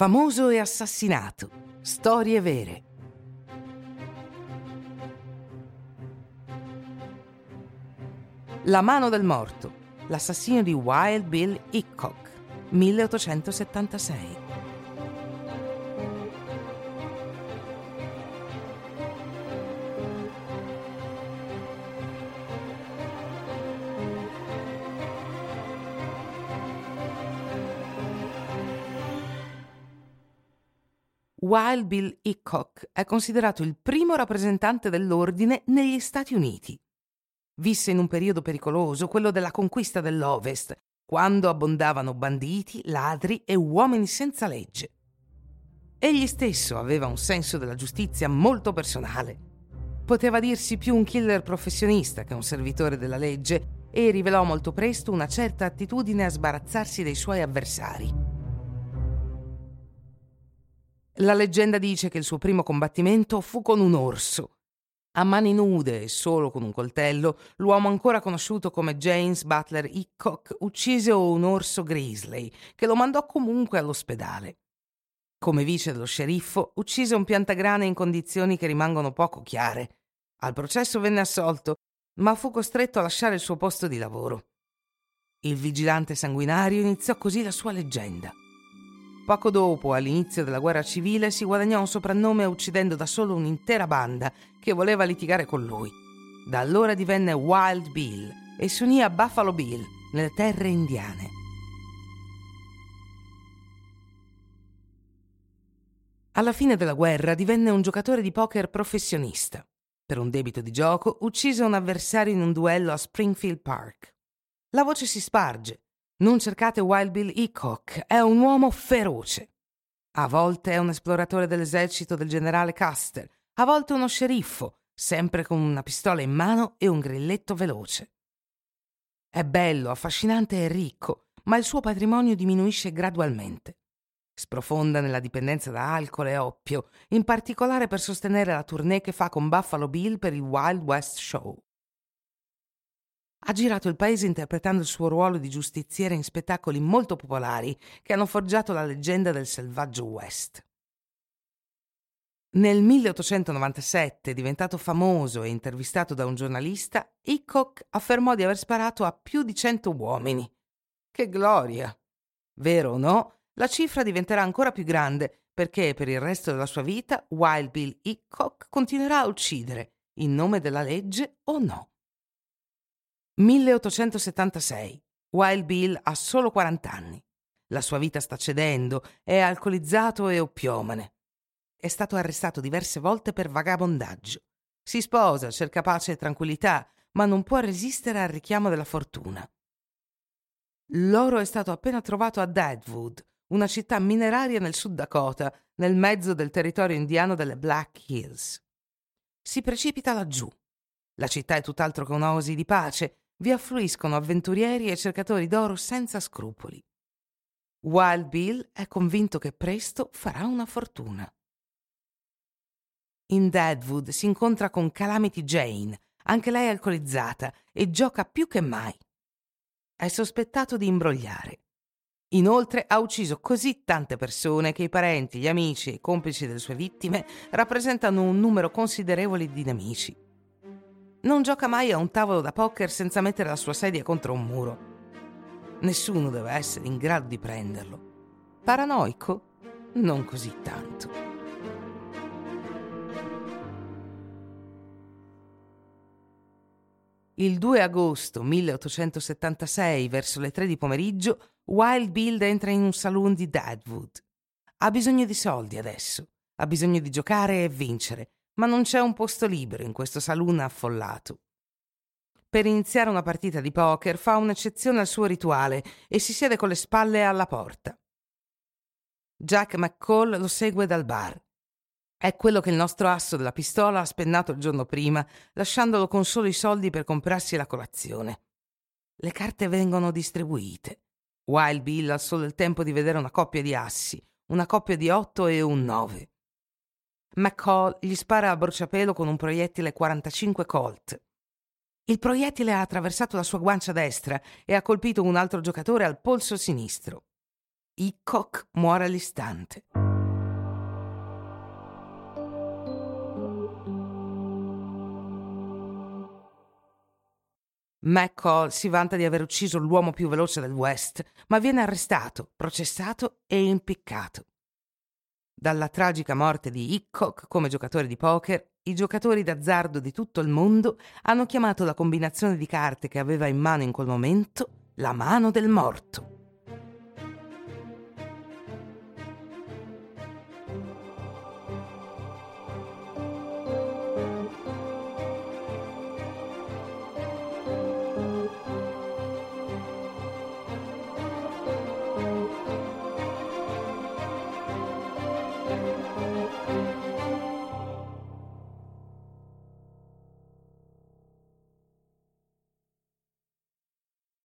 Famoso e assassinato. Storie vere. La mano del morto. L'assassino di Wild Bill Hickok, 1876. Wild Bill Hickok è considerato il primo rappresentante dell'ordine negli Stati Uniti. Visse in un periodo pericoloso, quello della conquista dell'Ovest, quando abbondavano banditi, ladri e uomini senza legge. Egli stesso aveva un senso della giustizia molto personale. Poteva dirsi più un killer professionista che un servitore della legge e rivelò molto presto una certa attitudine a sbarazzarsi dei suoi avversari. La leggenda dice che il suo primo combattimento fu con un orso. A mani nude e solo con un coltello, l'uomo ancora conosciuto come James Butler Hickok uccise un orso grizzly che lo mandò comunque all'ospedale. Come vice dello sceriffo, uccise un piantagrane in condizioni che rimangono poco chiare. Al processo venne assolto, ma fu costretto a lasciare il suo posto di lavoro. Il vigilante sanguinario iniziò così la sua leggenda. Poco dopo, all'inizio della guerra civile, si guadagnò un soprannome uccidendo da solo un'intera banda che voleva litigare con lui. Da allora divenne Wild Bill e si unì a Buffalo Bill nelle terre indiane. Alla fine della guerra divenne un giocatore di poker professionista. Per un debito di gioco uccise un avversario in un duello a Springfield Park. La voce si sparge non cercate Wild Bill Hickok, è un uomo feroce. A volte è un esploratore dell'esercito del generale Custer, a volte uno sceriffo, sempre con una pistola in mano e un grilletto veloce. È bello, affascinante e ricco, ma il suo patrimonio diminuisce gradualmente. Sprofonda nella dipendenza da alcol e oppio, in particolare per sostenere la tournée che fa con Buffalo Bill per il Wild West Show. Ha girato il paese interpretando il suo ruolo di giustiziere in spettacoli molto popolari che hanno forgiato la leggenda del selvaggio West. Nel 1897, diventato famoso e intervistato da un giornalista, Hickok affermò di aver sparato a più di cento uomini. Che gloria! Vero o no, la cifra diventerà ancora più grande perché per il resto della sua vita Wild Bill Hickok continuerà a uccidere, in nome della legge o no. 1876. Wild Bill ha solo 40 anni. La sua vita sta cedendo, è alcolizzato e oppiomane. È stato arrestato diverse volte per vagabondaggio. Si sposa, cerca pace e tranquillità, ma non può resistere al richiamo della fortuna. L'oro è stato appena trovato a Deadwood, una città mineraria nel Sud Dakota, nel mezzo del territorio indiano delle Black Hills. Si precipita laggiù. La città è tutt'altro che un'oasi di pace vi affluiscono avventurieri e cercatori d'oro senza scrupoli. Wild Bill è convinto che presto farà una fortuna. In Deadwood si incontra con Calamity Jane, anche lei alcolizzata, e gioca più che mai. È sospettato di imbrogliare. Inoltre ha ucciso così tante persone che i parenti, gli amici e i complici delle sue vittime rappresentano un numero considerevole di nemici. Non gioca mai a un tavolo da poker senza mettere la sua sedia contro un muro. Nessuno deve essere in grado di prenderlo. Paranoico? Non così tanto. Il 2 agosto 1876, verso le 3 di pomeriggio, Wild Bill entra in un saloon di Deadwood. Ha bisogno di soldi adesso, ha bisogno di giocare e vincere, ma non c'è un posto libero in questo saloon affollato. Per iniziare una partita di poker fa un'eccezione al suo rituale e si siede con le spalle alla porta. Jack McCall lo segue dal bar. È quello che il nostro asso della pistola ha spennato il giorno prima, lasciandolo con solo i soldi per comprarsi la colazione. Le carte vengono distribuite. Wild Bill ha solo il tempo di vedere una coppia di assi, una coppia di otto e un nove. McCall gli spara a bruciapelo con un proiettile 45 Colt. Il proiettile ha attraversato la sua guancia destra e ha colpito un altro giocatore al polso sinistro. Hickok muore all'istante. McCall si vanta di aver ucciso l'uomo più veloce del West, ma viene arrestato, processato e impiccato. Dalla tragica morte di Hickok come giocatore di poker, i giocatori d'azzardo di tutto il mondo hanno chiamato la combinazione di carte che aveva in mano in quel momento la mano del morto.